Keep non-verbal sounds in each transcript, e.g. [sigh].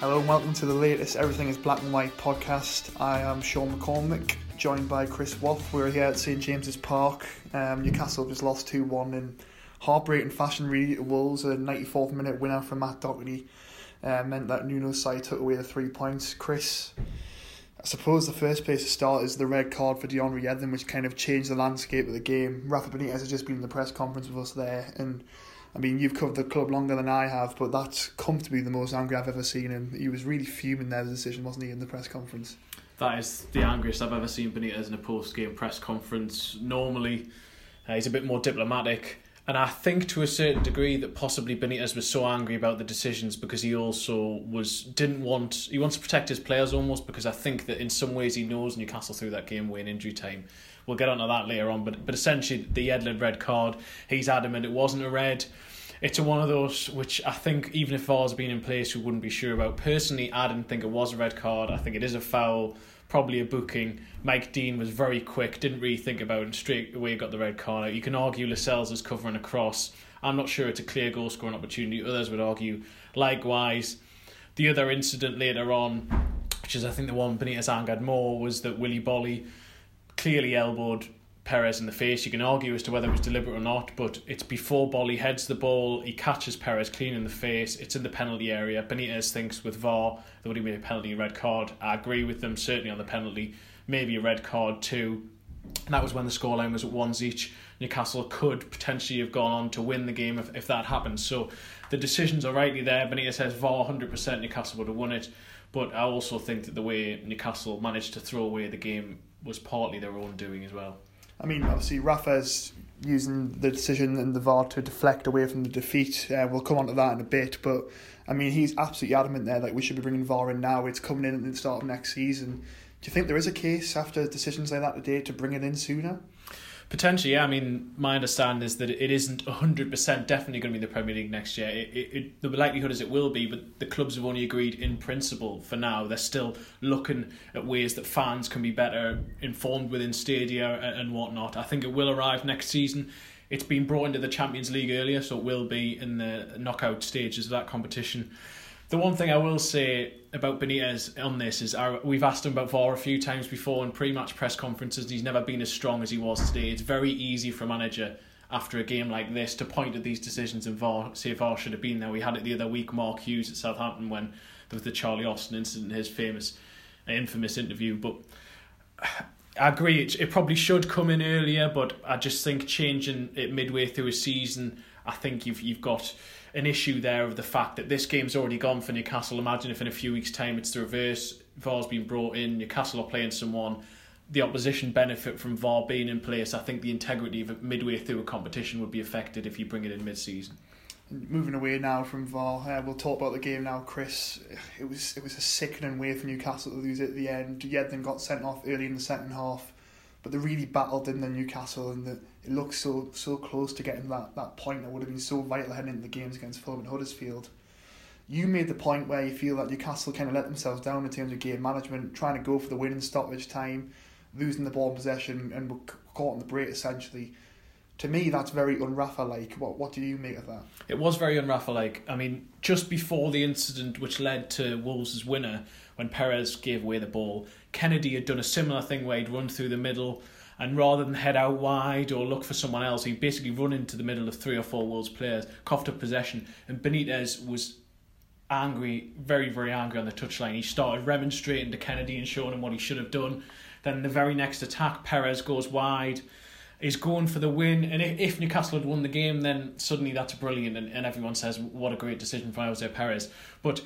Hello and welcome to the latest Everything is Black and White podcast. I am Sean McCormick, joined by Chris Waugh. We're here at St James's Park. Um, Newcastle just lost 2 1 in heartbreaking fashion, really, to Wolves. A 94th minute winner from Matt Doherty uh, meant that Nuno's side took away the three points. Chris, I suppose the first place to start is the red card for DeAndre Yedlin, which kind of changed the landscape of the game. Rafa Benitez has just been in the press conference with us there, and I mean, you've covered the club longer than I have, but that's comfortably the most angry I've ever seen him. He was really fuming there, the decision, wasn't he, in the press conference? That is the angriest I've ever seen Benitez in a post game press conference. Normally, uh, he's a bit more diplomatic. And I think to a certain degree that possibly Benitez was so angry about the decisions because he also was didn't want he wants to protect his players almost because I think that in some ways he knows Newcastle through that game away in injury time. We'll get onto that later on, but but essentially the Yedlin red card, he's adamant it wasn't a red. It's a one of those which I think even if VAR's been in place, we wouldn't be sure about. Personally, I didn't think it was a red card. I think it is a foul probably a booking. Mike Dean was very quick, didn't really think about it, straight away got the red card. You can argue Lascelles is covering a cross. I'm not sure it's a clear goal scoring opportunity. Others would argue likewise. The other incident later on, which is I think the one Benitez angered more, was that Willy Boly clearly elbowed Perez in the face. You can argue as to whether it was deliberate or not, but it's before Boly heads the ball. He catches Perez clean in the face. It's in the penalty area. Benitez thinks with VAR there would have been a penalty, a red card. I agree with them, certainly on the penalty. Maybe a red card too. And that was when the scoreline was at ones each. Newcastle could potentially have gone on to win the game if, if that happened. So the decisions are rightly there. Benitez says VAR 100% Newcastle would have won it. But I also think that the way Newcastle managed to throw away the game was partly their own doing as well. I mean, obviously, Rafa's using the decision and the VAR to deflect away from the defeat. Uh, we'll come on to that in a bit, but I mean, he's absolutely adamant there that we should be bringing VAR in now. It's coming in at the start of next season. Do you think there is a case after decisions like that today to bring it in sooner? Potentially, yeah. I mean, my understanding is that it isn't 100% definitely going to be the Premier League next year. It, it, it, the likelihood is it will be, but the clubs have only agreed in principle for now. They're still looking at ways that fans can be better informed within stadia and, and whatnot. I think it will arrive next season. It's been brought into the Champions League earlier, so it will be in the knockout stages of that competition. The one thing I will say about Benitez on this is our, we've asked him about VAR a few times before in pre-match press conferences. And he's never been as strong as he was today. It's very easy for a manager after a game like this to point at these decisions and VAR, say VAR should have been there. We had it the other week, Mark Hughes at Southampton when there was the Charlie Austin incident, his famous, uh, infamous interview. But I agree, it, it probably should come in earlier, but I just think changing it midway through a season, I think you've you've got an issue there of the fact that this game's already gone for Newcastle. Imagine if in a few weeks' time it's the reverse. VAR's been brought in, Newcastle are playing someone. The opposition benefit from VAR being in place. I think the integrity of it midway through a competition would be affected if you bring it in mid-season. Moving away now from VAR, uh, we'll talk about the game now, Chris. It was it was a sickening way for Newcastle to lose it at the end. Yedlin got sent off early in the second half, but they really battled in the Newcastle and the it looks so so close to getting that, that point that would have been so vital heading into the games against Fulham and Huddersfield. You made the point where you feel that Newcastle kind of let themselves down in terms of game management, trying to go for the win in stoppage time, losing the ball in possession, and were caught on the break essentially. To me, that's very unRafa like. What what do you make of that? It was very unRafa like. I mean, just before the incident which led to Wolves' winner, when Perez gave away the ball, Kennedy had done a similar thing where he'd run through the middle and rather than head out wide or look for someone else, he basically run into the middle of three or four Wolves players, coughed up possession, and Benitez was angry, very, very angry on the touchline. He started remonstrating to Kennedy and showing him what he should have done. Then the very next attack, Perez goes wide, is going for the win, and if Newcastle had won the game, then suddenly that's brilliant, and, and everyone says, what a great decision from Ayoze Perez. But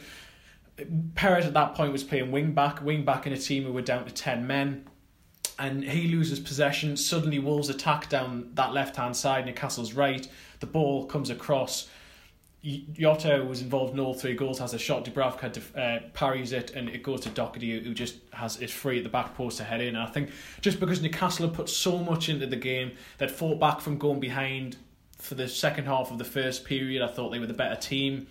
Perez at that point was playing wing back, wing back in a team who were down to 10 men and he loses possession. Suddenly, Wolves attack down that left hand side, Newcastle's right. The ball comes across. Jota was involved in all three goals, has a shot. Dubravka uh, parries it, and it goes to Doherty, who just has is free at the back post to head in. And I think just because Newcastle put so much into the game, that fought back from going behind for the second half of the first period, I thought they were the better team.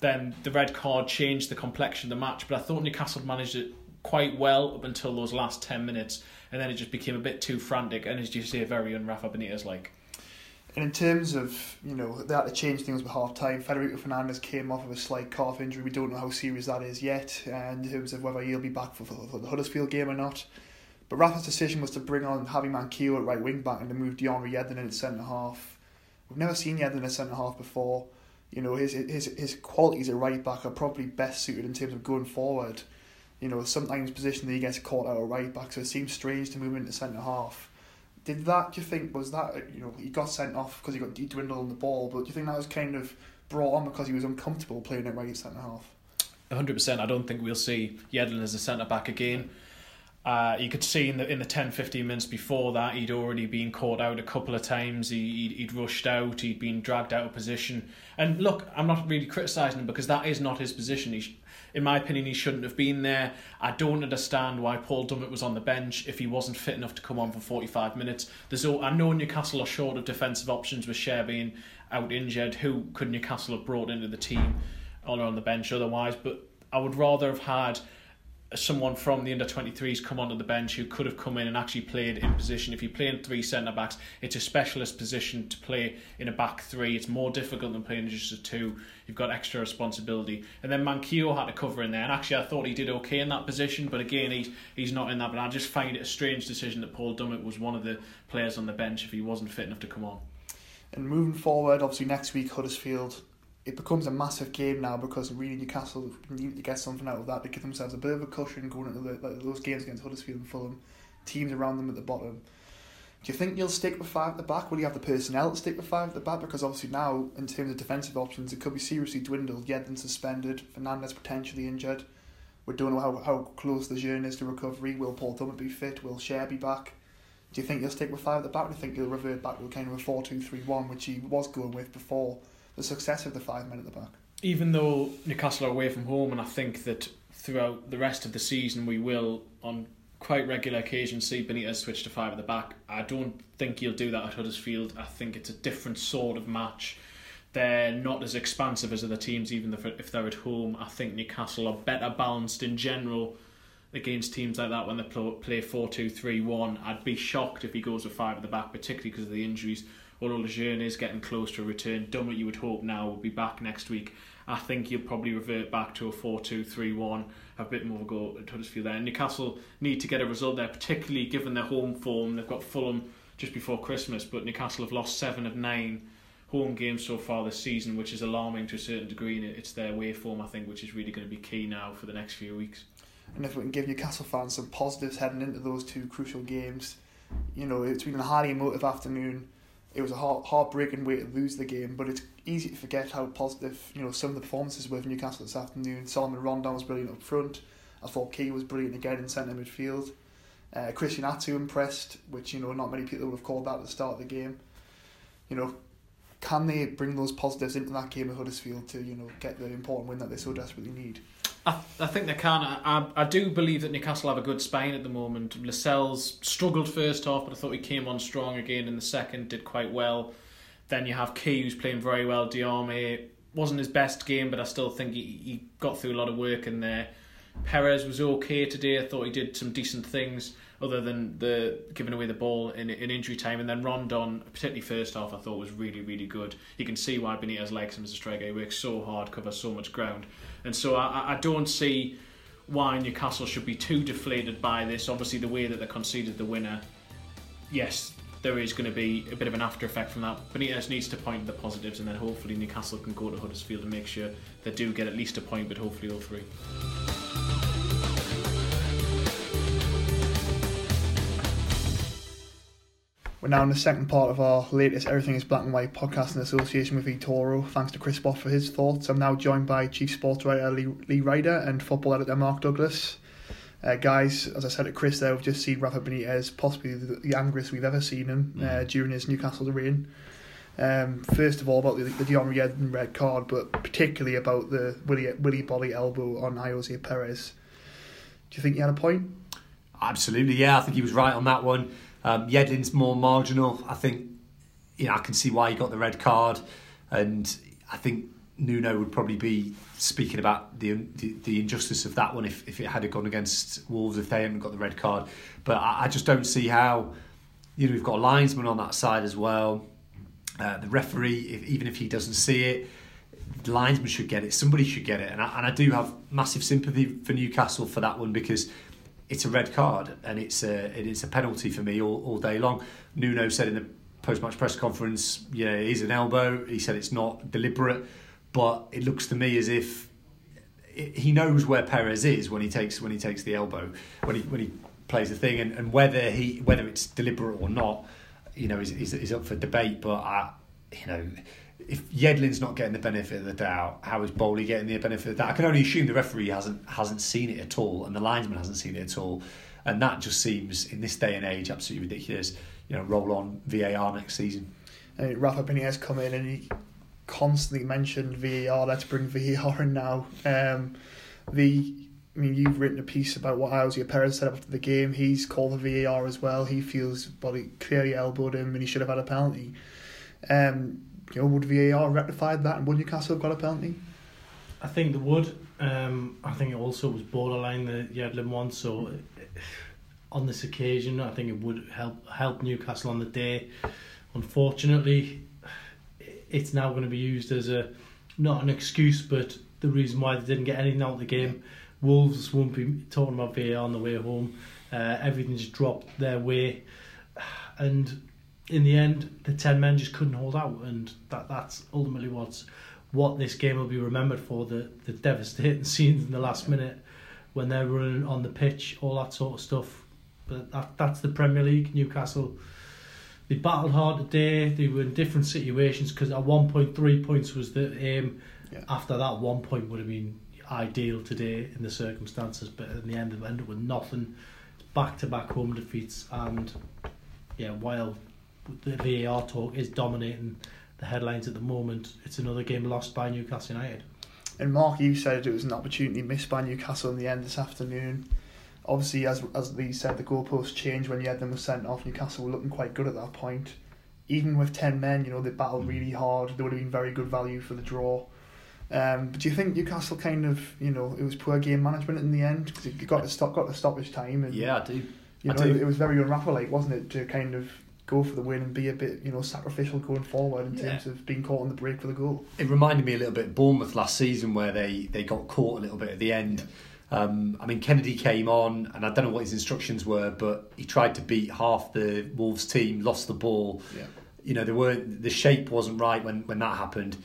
Then the red card changed the complexion of the match, but I thought Newcastle managed it quite well up until those last 10 minutes, and then it just became a bit too frantic, and as you say, a very un-Rafa Benitez like. And in terms of, you know, they had to change things with half time. Federico Fernandez came off of a slight calf injury. We don't know how serious that is yet, and in terms of whether he'll be back for, for, for the Huddersfield game or not. But Rafa's decision was to bring on Javi Manquillo at right wing back and to move DeAndre Yedlin in at centre half. We've never seen Yedlin at centre half before. You know, his, his his qualities at right back are probably best suited in terms of going forward. You know, sometimes position that he gets caught out at right back, so it seems strange to move him into centre half. Did that, do you think, was that, you know, he got sent off because he got he dwindled on the ball, but do you think that was kind of brought on because he was uncomfortable playing at right centre half? 100%. I don't think we'll see Yedlin as a centre back again. Uh, you could see in the in the 10 15 minutes before that he'd already been caught out a couple of times he, he'd, he'd rushed out he'd been dragged out of position and look I'm not really criticising him because that is not his position he, in my opinion he shouldn't have been there. I don't understand why Paul Dummett was on the bench if he wasn't fit enough to come on for 45 minutes. There's all, I know Newcastle are short of defensive options with Schär being out injured. Who could Newcastle have brought into the team or on the bench otherwise? But I would rather have had someone from the under 23s come onto the bench who could have come in and actually played in position. If you play in three centre backs, it's a specialist position to play in a back three. It's more difficult than playing just a two. You've got extra responsibility. And then Manquillo had to cover in there, and actually I thought he did okay in that position, but again he's he's not in that. But I just find it a strange decision that Paul Dummett was one of the players on the bench if he wasn't fit enough to come on. And moving forward, obviously next week Huddersfield it becomes a massive game now because really Newcastle need to get something out of that to give themselves a bit of a cushion going into the, like, those games against Huddersfield and Fulham, teams around them at the bottom. Do you think you'll stick with five at the back? Will you have the personnel to stick with five at the back? Because obviously now, in terms of defensive options, it could be seriously dwindled. Yedlin suspended, Fernandez potentially injured. We don't know how, how close the journey is to recovery. Will Paul Dummett be fit? Will Schär be back? Do you think you'll stick with five at the back? Do you think you'll revert back to kind of a 4 2 3 1, which he was going with before the success of the five men at the back. Even though Newcastle are away from home, and I think that throughout the rest of the season we will, on quite regular occasions, see Benitez switch to five at the back. I don't think he'll do that at Huddersfield. I think it's a different sort of match. They're not as expansive as other teams, even if they're at home. I think Newcastle are better balanced in general against teams like that when they play 4 2 3 1. I'd be shocked if he goes with five at the back, particularly because of the injuries although Lejeune is getting close to a return. Dummett, you would hope now, will be back next week. I think you'll probably revert back to a 4 2 3 1, have a bit more of a go at Huddersfield there. Newcastle need to get a result there, particularly given their home form. They've got Fulham just before Christmas, but Newcastle have lost seven of nine home games so far this season, which is alarming to a certain degree. And it's their way form, I think, which is really going to be key now for the next few weeks. And if we can give Newcastle fans some positives heading into those two crucial games, you know, it's been a highly emotive afternoon it was a heart, heartbreaking way to lose the game, but it's easy to forget how positive you know some of the performances were for Newcastle this afternoon. Salomon Rondon was brilliant up front. I thought Ki was brilliant again in centre midfield. Uh, Christian Atsu impressed, which you know not many people would have called that at the start of the game. You know, can they bring those positives into that game at Huddersfield to you know get the important win that they so desperately need? I, I think they can. I, I, do believe that Newcastle have a good spine at the moment. Lascelles struggled first half, but I thought he came on strong again in the second, did quite well. Then you have Ki, who's playing very well. Diame wasn't his best game, but I still think he, he got through a lot of work in there. Perez was okay today. I thought he did some decent things other than the giving away the ball in, in injury time. And then Rondon, particularly first half, I thought was really, really good. You can see why Benitez likes him as a striker. He works so hard, covers so much ground. And so I, I don't see why Newcastle should be too deflated by this. Obviously, the way that they conceded the winner, yes, there is going to be a bit of an after effect from that. Benitez needs to point the positives, and then hopefully Newcastle can go to Huddersfield and make sure they do get at least a point, but hopefully all three. We're now in the second part of our latest Everything is Black and White podcast in association with eToro. Thanks to Chris Waugh for his thoughts. I'm now joined by Chief Sports Writer Lee, Lee Ryder and football editor Mark Douglas. Uh, guys, as I said to Chris there, we've just seen Rafa Benitez, possibly the, the angriest we've ever seen him uh, mm. during his Newcastle reign. Um, first of all, about the, the Dion red card, but particularly about the Willie, Willy Boly elbow on Ayoze Perez. Do you think he had a point? Absolutely, yeah. I think he was right on that one. Um, Yedlin's more marginal. I think you know I can see why he got the red card, and I think Nuno would probably be speaking about the the, the injustice of that one if, if it had gone against Wolves if they hadn't got the red card. But I, I just don't see how. You know, we've got a linesman on that side as well. Uh, the referee, if, even if he doesn't see it, the linesman should get it. Somebody should get it, and I, and I do have massive sympathy for Newcastle for that one because it's a red card and it's a it's a penalty for me all, all day long. Nuno said in the post match press conference, yeah, it is an elbow. He said it's not deliberate, but it looks to me as if he knows where Perez is when he takes when he takes the elbow when he when he plays the thing and, and whether he whether it's deliberate or not, you know, is, is, is up for debate. But I, you know if Yedlin's not getting the benefit of the doubt, how is Boly getting the benefit of doubt? I can only assume the referee hasn't hasn't seen it at all, and the linesman hasn't seen it at all, and that just seems in this day and age absolutely ridiculous. You know, roll on VAR next season. I mean, Rafa Benitez come in and he constantly mentioned VAR. Let's bring VAR in now. Um, the I mean, you've written a piece about what Ayoze Perez said after the game. He's called the VAR as well. He feels Boly clearly elbowed him and he should have had a penalty. Um, you know, would VAR rectified that and would Newcastle have got a penalty? I think they would. Um, I think it also was borderline the Yedlin one. So on this occasion, I think it would help help Newcastle on the day. Unfortunately, it's now going to be used as a not an excuse, but the reason why they didn't get anything out of the game. Wolves won't be talking about VAR on the way home. Uh, everything's dropped their way, and in the end, the ten men just couldn't hold out, and that that's ultimately what's what this game will be remembered for the the devastating [laughs] scenes in the last minute when they're running on the pitch, all that sort of stuff. But that that's the Premier League. Newcastle, they battled hard today. They were in different situations because at one point three points was the aim. Yeah. After that, one point would have been ideal today in the circumstances, but in the end, they ended up with nothing. Back to back home defeats, and yeah, while the VAR talk is dominating the headlines at the moment. It's another game lost by Newcastle United. And Mark, you said it was an opportunity missed by Newcastle in the end this afternoon. Obviously, as as Lee said, the goalposts changed when Yedlin was sent off. Newcastle were looking quite good at that point. Even with ten men, you know they battled really hard. They would have been very good value for the draw. Um, but do you think Newcastle kind of, you know, it was poor game management in the end because it got to stop, got to stoppage time, and yeah, I do. You know, I do. it was very unRafa like, wasn't it, to kind of go for the win and be a bit, you know, sacrificial going forward in yeah. terms of being caught on the break for the goal. It reminded me a little bit of Bournemouth last season where they, they got caught a little bit at the end. Um, I mean, Kennedy came on, and I don't know what his instructions were, but he tried to beat half the Wolves team, lost the ball. Yeah. You know, there were the shape wasn't right when, when that happened.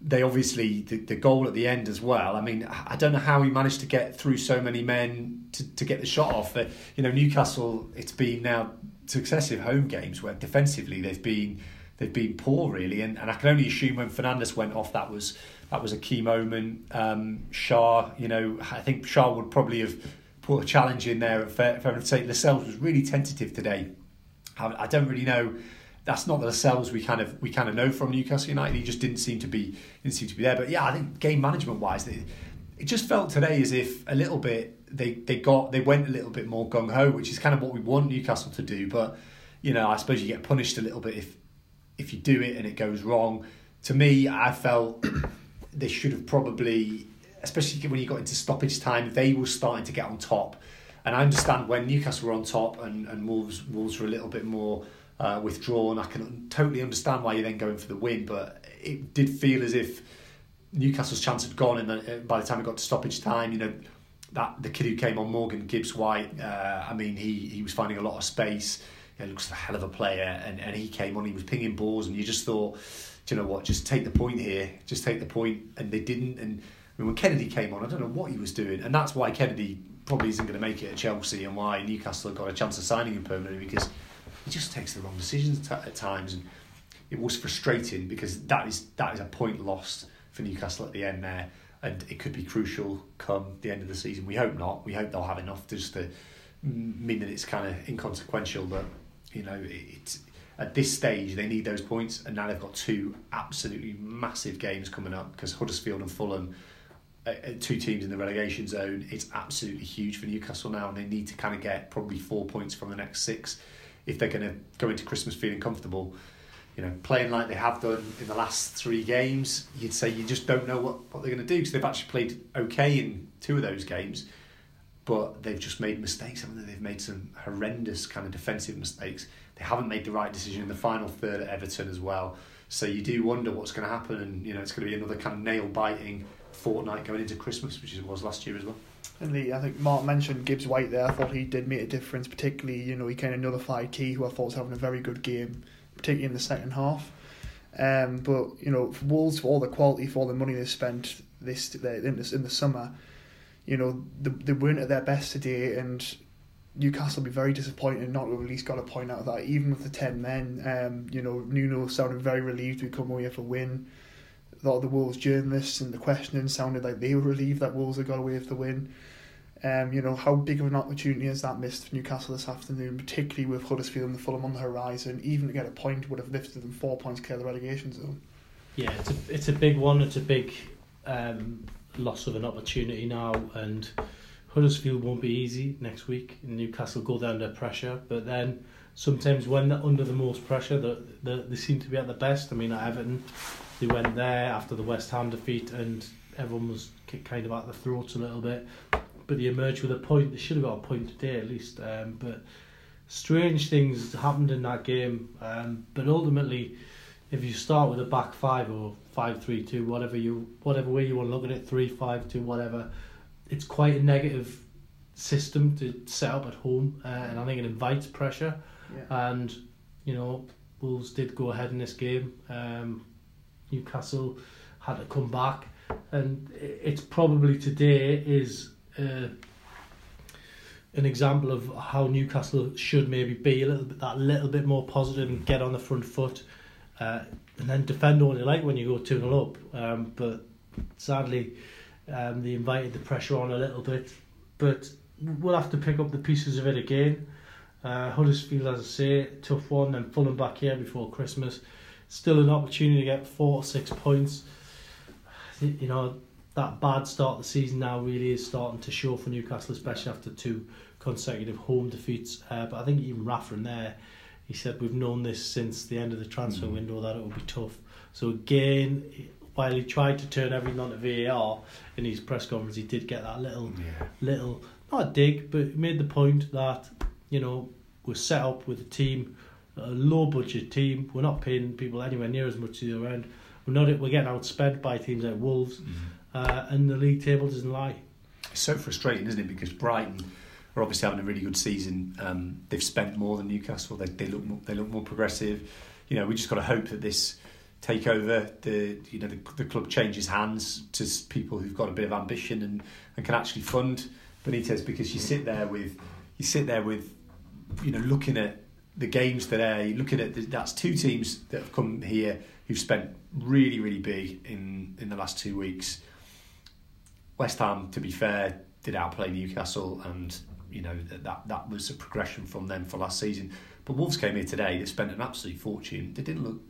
They obviously the, the goal at the end as well. I mean, I don't know how he managed to get through so many men to, to get the shot off. But you know, Newcastle, it's been now successive home games where defensively they've been they've been poor really, and, and I can only assume when Fernandez went off that was that was a key moment. Um, Schär, you know, I think Schär would probably have put a challenge in there. At fair, fair to say, Lascelles was really tentative today. I, I don't really know. That's not the Lascelles we kind of we kind of know from Newcastle United. He just didn't seem to be didn't seem to be there. But yeah, I think game management wise, it, it just felt today as if a little bit they they got they went a little bit more gung ho, which is kind of what we want Newcastle to do. But you know, I suppose you get punished a little bit if if you do it and it goes wrong. To me, I felt [clears throat] they should have probably, especially when you got into stoppage time, they were starting to get on top. And I understand when Newcastle were on top and, and Wolves Wolves were a little bit more uh, withdrawn. I can totally understand why you're then going for the win, but it did feel as if Newcastle's chance had gone. And uh, by the time it got to stoppage time, you know, that the kid who came on, Morgan Gibbs White, uh, I mean, he, he was finding a lot of space. He looks a hell of a player, and, and he came on, he was pinging balls, and you just thought, do you know what, just take the point here, just take the point, and they didn't. And I mean, when Kennedy came on, I don't know what he was doing, and that's why Kennedy probably isn't going to make it at Chelsea, and why Newcastle have got a chance of signing him permanently because he just takes the wrong decisions at times, and it was frustrating because that is that is a point lost for Newcastle at the end there and it could be crucial come the end of the season. We hope not. We hope they'll have enough just to mean that it's kind of inconsequential. But you know, at this stage they need those points, and now they've got two absolutely massive games coming up because Huddersfield and Fulham. Uh, uh, two teams in the relegation zone. It's absolutely huge for Newcastle now, and they need to kind of get probably four points from the next six if they're going to go into Christmas feeling comfortable you know, playing like they have done in the last three games, you'd say you just don't know what, what they're going to do because they've actually played okay in two of those games, but they've just made mistakes, haven't they? They've made some horrendous kind of defensive mistakes. They haven't made the right decision in the final third at Everton as well. So you do wonder what's going to happen, and you know it's going to be another kind of nail biting fortnight going into Christmas, which it was last year as well. And the, I think Mark mentioned Gibbs White there. I thought he did make a difference, particularly you know he kind of nullified Ki, who I thought was having a very good game, particularly in the second half. Um, but you know, for Wolves, for all the quality, for all the money they spent this in the, in the summer, you know they, they weren't at their best today, and Newcastle will be very disappointed not to at least got a point out of that. Even with the ten men, um, you know Nuno sounded very relieved to come away with a win. A lot of the Wolves journalists and the questioning sounded like they were relieved that Wolves had got away with the win. Um, you know, how big of an opportunity is that missed for Newcastle this afternoon, particularly with Huddersfield and the Fulham on the horizon? Even to get a point would have lifted them four points clear of the relegation zone. Yeah, it's a, it's a big one. It's a big um, loss of an opportunity now, and Huddersfield won't be easy next week. Newcastle go down under pressure, but then sometimes when they're under the most pressure, the, the, they seem to be at the best. I mean, at Everton, they went there after the West Ham defeat, and everyone was kind of at the throats a little bit. But they emerged with a point. They should have got a point today at least. Um, but strange things happened in that game. Um, but ultimately, if you start with a back five or five three two, whatever you whatever way you want to look at it, three five two, whatever it's quite a negative system to set up at home, uh, and I think it invites pressure. Yeah. And you know, Wolves did go ahead in this game. Um, Newcastle had to come back, and it's probably today is uh, an example of how Newcastle should maybe be a little bit that little bit more positive and get on the front foot, uh, and then defend all you like when you go two 0 up. Um, but sadly um, they invited the pressure on a little bit, but we'll have to pick up the pieces of it again. Uh, Huddersfield, as I say, tough one, and Fulham back here before Christmas. Still an opportunity to get four or six points. You know, that bad start of the season now really is starting to show for Newcastle, especially after two consecutive home defeats. Uh, but I think even Rafa in there, he said, We've known this since the end of the transfer mm. window that it will be tough. So again, while he tried to turn everything onto VAR in his press conference, he did get that little, yeah. little not a dig, but made the point that you know we're set up with a team, a low budget team. We're not paying people anywhere near as much as the other end. We're not. We're getting outspent by teams like Wolves, mm-hmm. Uh, and the league table doesn't lie. It's so frustrating, isn't it? Because Brighton are obviously having a really good season. Um, they've spent more than Newcastle. They they look more, they look more progressive. You know, we just got to hope that this takeover, the you know the, the club changes hands to people who've got a bit of ambition and, and can actually fund Benitez because you sit there with you sit there with you know looking at the games are looking at the, that's two teams that have come here who've spent really really big in in the last two weeks. West Ham, to be fair, did outplay Newcastle, and you know that that, was a progression from them for last season. But Wolves came here today. They spent an absolute fortune. They didn't look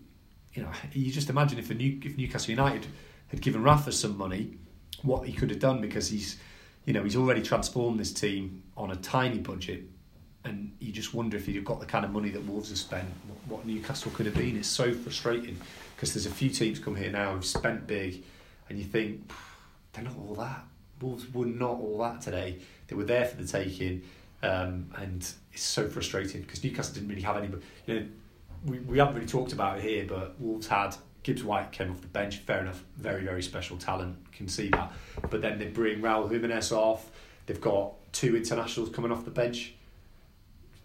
you know, you just imagine if, New, if Newcastle United had given Rafa some money, what he could have done because he's, you know, he's already transformed this team on a tiny budget, and you just wonder if he'd got the kind of money that Wolves have spent, what, what Newcastle could have been. It's so frustrating because there's a few teams come here now who've spent big, and you think they're not all that. Wolves were not all that today. They were there for the taking, um, and it's so frustrating because Newcastle didn't really have any. You know, we, we haven't really talked about it here, but Wolves had Gibbs White came off the bench. Fair enough, very very special talent. Can see that. But then they bring Raul Jimenez off. They've got two internationals coming off the bench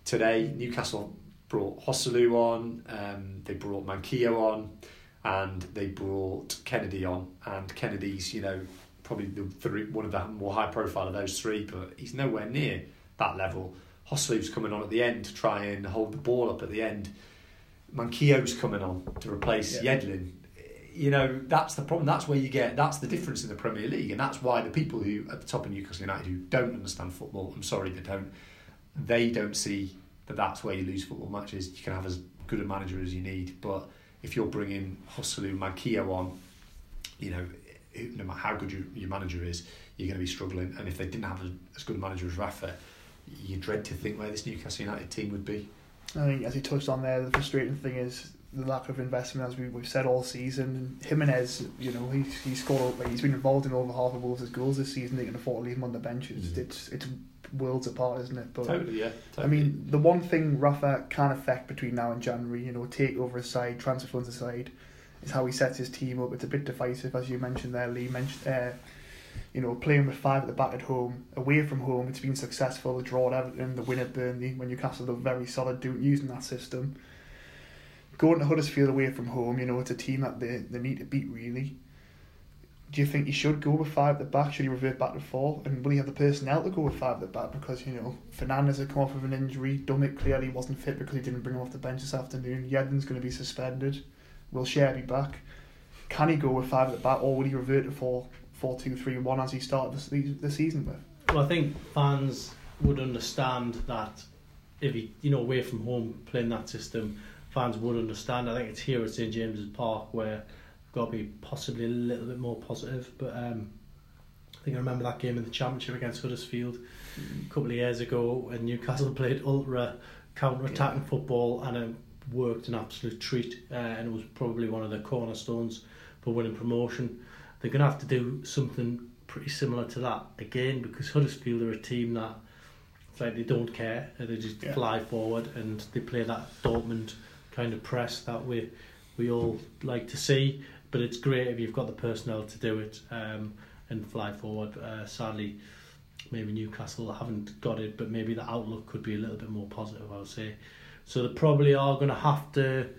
today. Newcastle brought Joselu on. Um, they brought Manquillo on, and they brought Kennedy on. And Kennedy's you know probably the three, one of the more high profile of those three, but he's nowhere near that level. Joselu's coming on at the end to try and hold the ball up at the end. Manquillo's coming on to replace yeah. Yedlin. You know, that's the problem. That's where you get, that's the difference in the Premier League. And that's why the people who, at the top of Newcastle United, who don't understand football, I'm sorry they don't, they don't see that that's where you lose football matches. You can have as good a manager as you need. But if you're bringing Joselu Manquillo on, you know, no matter how good your, your manager is, you're going to be struggling. And if they didn't have as good a manager as Rafa, you dread to think where this Newcastle United team would be. I think, as you touched on there, the frustrating thing is the lack of investment, as we, we've said all season. Jimenez, you know, he's he's scored like he's been involved in over half of Wolves' goals this season. They can afford to leave him on the bench. It's mm. it's, it's worlds apart, isn't it? But totally, yeah. Totally. I mean, the one thing Rafa can affect between now and January, you know, take over a side, transfer funds aside, is how he sets his team up. It's a bit divisive, as you mentioned there, Lee. Mentioned, uh, you know, playing with five at the back at home, away from home, it's been successful. The draw at Everton, the win at Burnley, when Newcastle look very solid doing using that system. Going to Huddersfield away from home, you know, it's a team that they, they need to beat really. Do you think he should go with five at the back? Should he revert back to four? And will he have the personnel to go with five at the back? Because, you know, Fernandez had come off of an injury. Dummett clearly wasn't fit because he didn't bring him off the bench this afternoon. Yedlin's going to be suspended. Will Schär be back? Can he go with five at the back or will he revert to four, four, two, three, one as he started the, the season with? Well, I think fans would understand that if he, you know, away from home playing that system, fans would understand. I think it's here at St James's Park where got to be possibly a little bit more positive. But um, I think I remember that game in the Championship against Huddersfield a couple of years ago, when Newcastle [laughs] played ultra counter-attacking yeah. football, and it worked an absolute treat, uh, and it was probably one of the cornerstones for winning promotion. They're going to have to do something pretty similar to that again because Huddersfield are a team that it's like they don't care, they just yeah. fly forward and they play that Dortmund kind of press that we we all like to see but it's great if you've got the personnel to do it um, and fly forward. Uh, sadly, maybe Newcastle haven't got it, but maybe the outlook could be a little bit more positive. I would say. So they probably are going to have to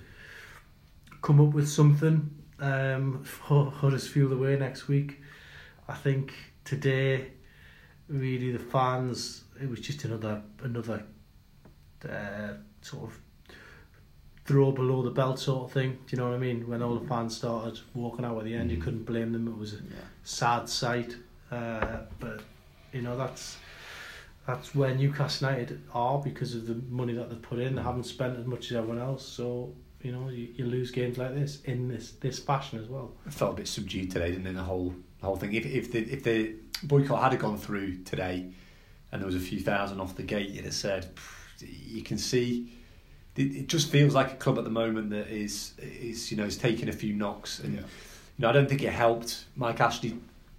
come up with something um, for Huddersfield away next week. I think today, really, the fans. It was just another another uh, sort of throw below the belt sort of thing. Do you know what I mean? When all the fans started walking out at the end, you mm. couldn't blame them. It was a yeah. sad sight, uh, but you know that's that's where Newcastle United are because of the money that they've put in. They haven't spent as much as everyone else, so you know you, you lose games like this in this this fashion as well. I felt a bit subdued today, didn't it? The whole the whole thing. If if the if the boycott had gone through today, and there was a few thousand off the gate, you'd have said you can see it just feels like a club at the moment that is is you know is taking a few knocks and yeah. you know I don't think it helped Mike Ashley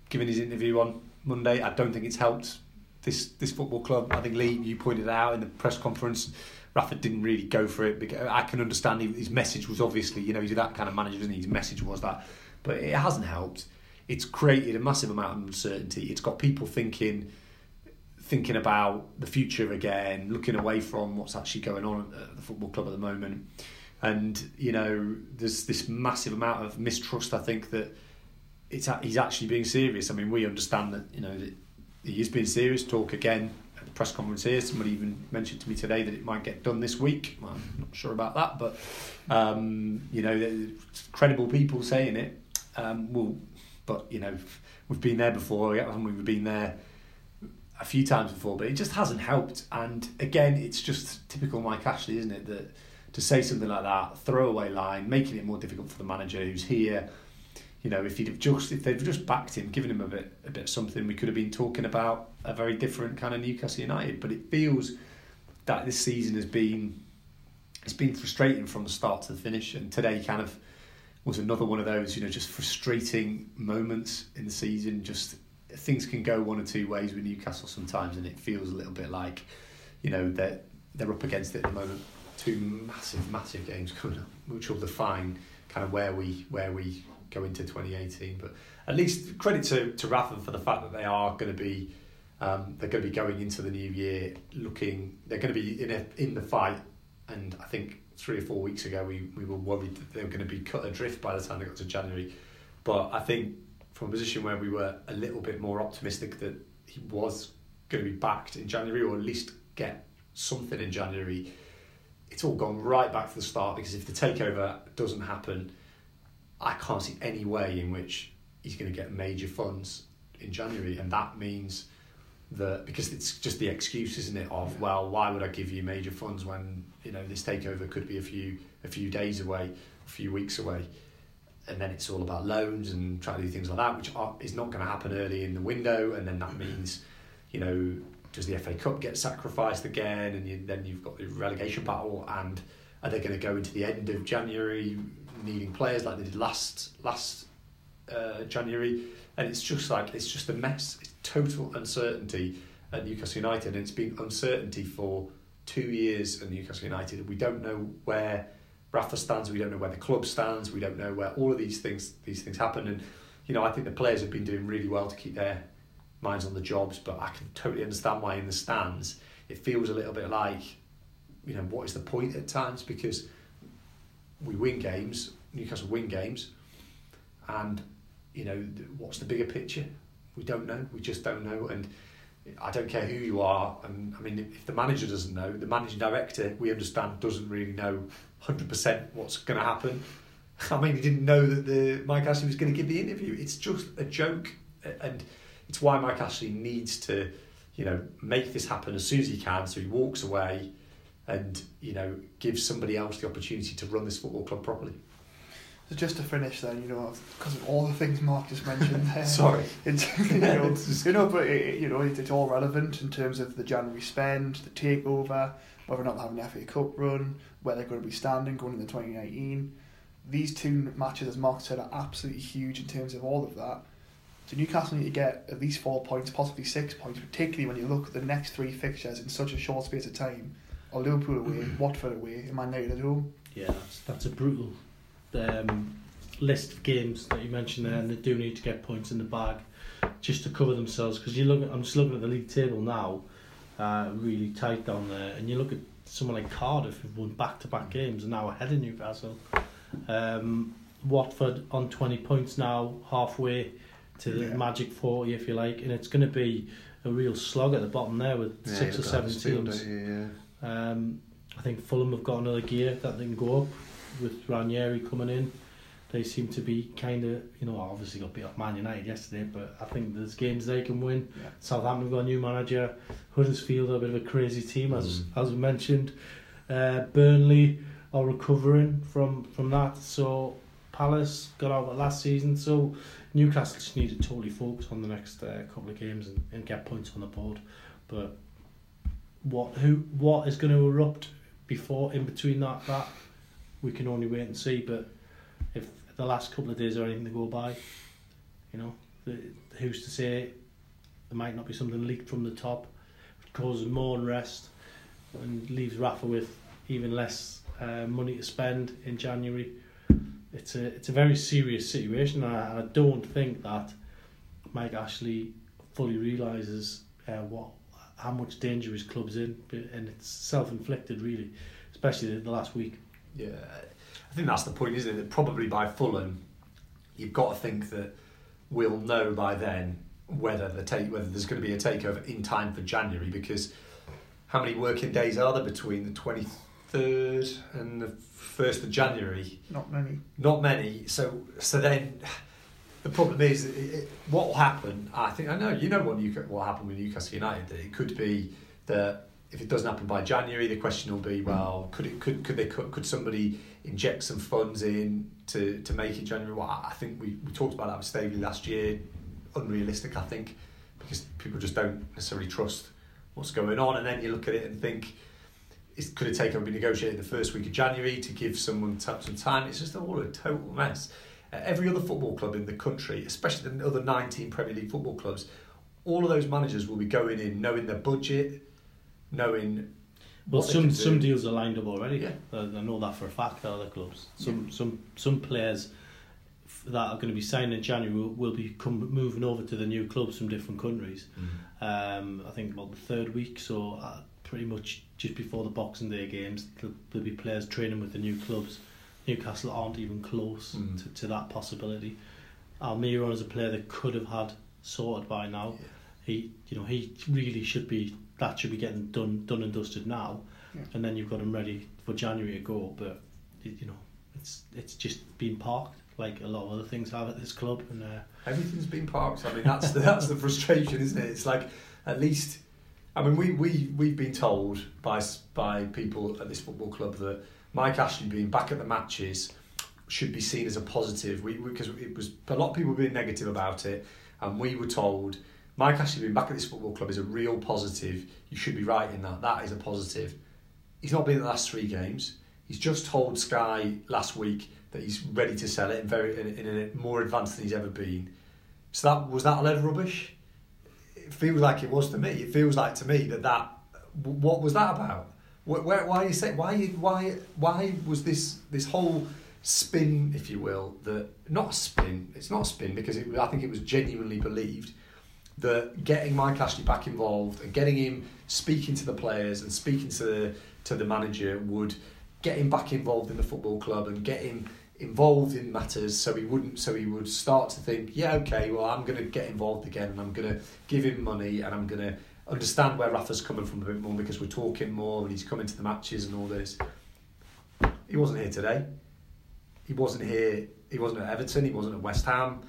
giving his interview on Monday. I don't think it's helped this this football club. I think Lee you pointed out in the press conference. Rafa didn't really go for it. Because I can understand his message was obviously you know he's that kind of manager, isn't he? His message was that, but it hasn't helped. It's created a massive amount of uncertainty. It's got people thinking thinking about the future again, looking away from what's actually going on at the football club at the moment. And you know, there's this massive amount of mistrust. I think that it's he's actually being serious. I mean, we understand that you know he is being serious. Talk again at the press conference here. Somebody even mentioned to me today that it might get done this week. Well, I'm not sure about that, but um, you know, credible people saying it. Um, well, but you know, we've been there before, haven't we? We've been there a few times before, but it just hasn't helped. And again, it's just typical Mike Ashley, isn't it? That to say something like that, throwaway line, making it more difficult for the manager who's here. You know, if he'd have just if they'd just backed him, given him a bit a bit of something, we could have been talking about a very different kind of Newcastle United. But it feels that this season has been it's been frustrating from the start to the finish, and today kind of was another one of those, you know, just frustrating moments in the season. Just things can go one or two ways with Newcastle sometimes, and it feels a little bit like, you know, they're they're up against it at the moment. Two massive, massive games coming up, which will define kind of where we where we go into 2018. But at least credit to to Rafa for the fact that they are going to be. Um, they're going to be going into the new year looking. They're going to be in a, in the fight, and I think three or four weeks ago we, we were worried that they were going to be cut adrift by the time they got to January. But I think from a position where we were a little bit more optimistic that he was going to be backed in January or at least get something in January. It's all gone right back to the start because if the takeover doesn't happen, I can't see any way in which he's going to get major funds in January, and that means that because it's just the excuse, isn't it? Of well, why would I give you major funds when you know this takeover could be a few a few days away, a few weeks away? And then it's all about loans and trying to do things like that, which are, is not going to happen early in the window, and then that means, you know, does the FA Cup get sacrificed again, and you, then you've got the relegation battle, and are they going to go into the end of January needing players like they did last last uh, January? And it's just like it's just a mess. It's total uncertainty at Newcastle United, and it's been uncertainty for two years at Newcastle United. We don't know where Rafa stands, we don't know where the club stands, we don't know where all of these things these things happen. And you know, I think the players have been doing really well to keep their minds on the jobs, but I can totally understand why in the stands it feels a little bit like, you know, what is the point at times because we win games, Newcastle win games, and you know, what's the bigger picture? We don't know. We just don't know, and I don't care who you are. And I mean, if the manager doesn't know, the managing director, we understand, doesn't really know hundred percent what's going to happen. I mean, he didn't know that the Mike Ashley was going to give the interview. It's just a joke, and it's why Mike Ashley needs to, you know, make this happen as soon as he can. So he walks away, and you know, gives somebody else the opportunity to run this football club properly. So just to finish, then you know, because of all the things Mark just mentioned, [laughs] there, Sorry, [laughs] it's, you know, [laughs] you know, but it, you know, it, it's all relevant in terms of the January spend, the takeover, whether or not they're having the FA Cup run, where they're going to be standing going into 2019. These two matches, as Mark said, are absolutely huge in terms of all of that. So Newcastle need to get at least four points, possibly six points, particularly when you look at the next three fixtures in such a short space of time. Or Liverpool away, [clears throat] Watford away, and Man United at home. Yeah, that's, that's a brutal um, list of games that you mentioned there, and they do need to get points in the bag just to cover themselves. Because you look, at, I'm just looking at the league table now, uh, really tight down there, and you look at someone like Cardiff who've won back-to-back games and now ahead of Newcastle. Um, Watford on 20 points now, halfway to the Yeah. magic 40, if you like, and it's going to be a real slog at the bottom there with Yeah, six or seven teams. don't? Yeah. Um, I think Fulham have got another gear that they can go up with Ranieri coming in. They seem to be kind of, you know, obviously got beat off Man United yesterday, but I think there's games they can win. Yeah. Southampton have got a new manager. Huddersfield are a bit of a crazy team, as Mm. as we mentioned. Uh, Burnley are recovering from from that. So Palace got out of last season. So Newcastle just need to totally focus on the next uh, couple of games and, and get points on the board. But what who what is going to erupt before in between that that we can only wait and see. But if the last couple of days are anything to go by, you know, the, who's to say there might not be something leaked from the top, which causes more unrest and leaves Rafa with even less uh, money to spend in January. It's a it's a very serious situation, and I, I don't think that Mike Ashley fully realizes uh, what how much danger his club's in, and it's self inflicted really, especially the, the last week. Yeah, I think that's the point, isn't it? That probably by Fulham, you've got to think that we'll know by then whether the take whether there's going to be a takeover in time for January because how many working days are there between the twenty third and the first of January? Not many. Not many. So so then. The problem is, it, it, what will happen? I think I know. You know what Newcastle, what happened with Newcastle United. It could be that if it doesn't happen by January, the question will be, well, could it could could they could, could somebody inject some funds in to, to make it January? Well, I think we, we talked about that with Staveley last year. Unrealistic, I think, because people just don't necessarily trust what's going on. And then you look at it and think, it could have taken be negotiated the first week of January to give someone some time? It's just all a total mess. Uh, every other football club in the country, especially the other 19 Premier League football clubs, all of those managers will be going in knowing their budget, knowing Well, some some deals are lined up already. Yeah. I, I know that for a fact. Other clubs, some some some players that are going to be signed in January will, will be come, moving over to the new clubs from different countries. Um, I think about the third week, so uh, pretty much just before the Boxing Day games, there'll, there'll be players training with the new clubs. Newcastle aren't even close Mm. to, to that possibility. Almiron is a player that could have had sorted by now. Yeah. He, you know, he really should be. That should be getting done, done and dusted now, Yeah. and then you've got him ready for January to go. But it- you know, it's it's just been parked like a lot of other things have at this club, and uh, Everything's been parked. I mean, that's the, that's the frustration, isn't it? It's like at least, I mean, we we we've been told by by people at this football club that Mike Ashley being back at the matches should be seen as a positive. We because it was a lot of people being negative about it, and we were told Mike Ashley being back at this football club is a real positive. You should be right in that. That is a positive. He's not been in the last three games. He's just told Sky last week that he's ready to sell it in very in, a more advanced than he's ever been. So that was that of rubbish. It feels like it was to me. It feels like to me that that what was that about? Why you say why why why was this this whole spin, if you will, that not a spin. It's not a spin because it, I think it was genuinely believed that getting Mike Ashley back involved and getting him speaking to the players and speaking to the, to the manager would get him back involved in the football club and get him involved in matters so he wouldn't so he would start to think yeah okay well I'm going to get involved again and I'm going to give him money and I'm going to understand where Rafa's coming from a bit more because we're talking more and he's coming to the matches and all this he wasn't here today he wasn't here he wasn't at Everton he wasn't at West Ham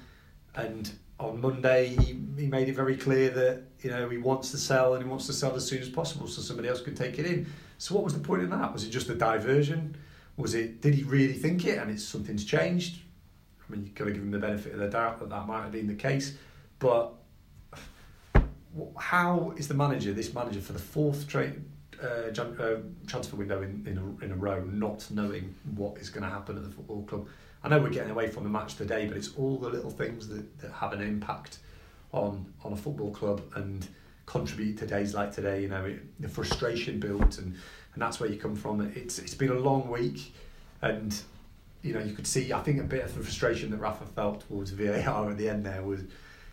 and on Monday he, he made it very clear that you know he wants to sell and he wants to sell as soon as possible so somebody else can take it in so what was the point in that was it just a diversion was it? Did he really think it? And it's something's changed. I mean, you've got to give him the benefit of the doubt that that might have been the case. But how is the manager, this manager, for the fourth trade uh, uh, transfer window in, in, a, in a row, not knowing what is going to happen at the football club? I know we're getting away from the match today, but it's all the little things that, that have an impact on on a football club and contribute to days like today. You know, it, the frustration builds and and that's where you come from. It's it's been a long week, and you know you could see. I think a bit of the frustration that Rafa felt towards VAR at the end there was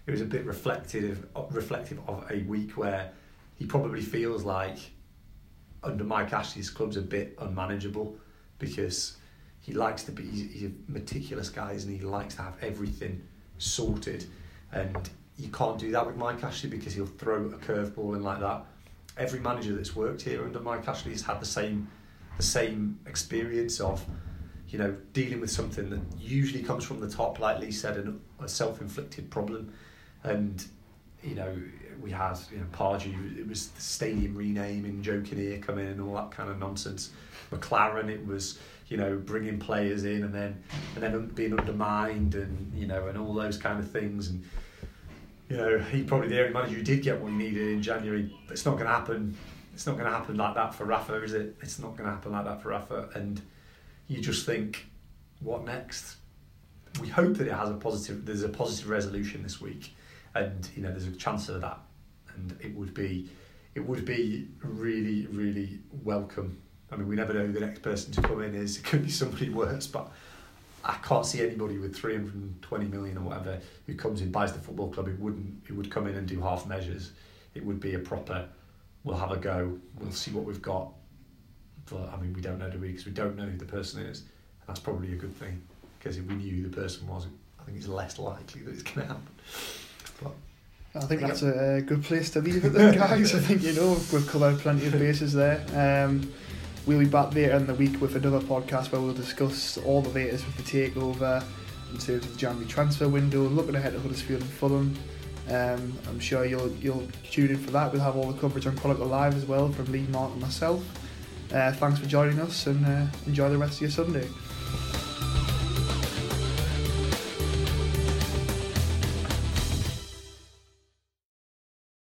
it was a bit reflective reflective of a week where he probably feels like under Mike Ashley's club's a bit unmanageable because he likes to be he's a meticulous guy and he? Likes to have everything sorted. And you can't do that with Mike Ashley because he'll throw a curveball in like that. Every manager that's worked here under Mike Ashley has had the same the same experience of you know dealing with something that usually comes from the top, like Lee said, and a self-inflicted problem. And you know we had you know Pardew, it was the stadium renaming, Joe Kinnear coming and all that kind of nonsense. McClaren it was you know bringing players in and then and then being undermined and you know and all those kind of things and you know, he probably the only manager who did get what he needed in January. It's not going to happen. It's not going to happen like that for Rafa, is it? It's not going to happen like that for Rafa. And you just think, what next? We hope that it has a positive. There's a positive resolution this week, and you know, there's a chance of that. And it would be, it would be really, really welcome. I mean, we never know who the next person to come in is. It could be somebody worse, but I can't see anybody with 320 million or whatever who comes in buys the football club who wouldn't who would come in and do half measures. It would be a proper. We'll have a go. We'll see what we've got. But I mean, we don't know do we? Because we don't know who the person is. And that's probably a good thing. Because if we knew who the person was, I think it's less likely that it's going to happen. But I think that's a good place to leave it, then, guys. I think you know we've covered plenty of bases there. Um, We'll be back later in the week with another podcast where we'll discuss all the latest with the takeover in terms of the January transfer window, looking ahead to Huddersfield and Fulham. Um, I'm sure you'll you'll tune in for that. We'll have all the coverage on Chronicle Live as well from Lee, Mark, and myself. Uh, thanks for joining us and uh, enjoy the rest of your Sunday.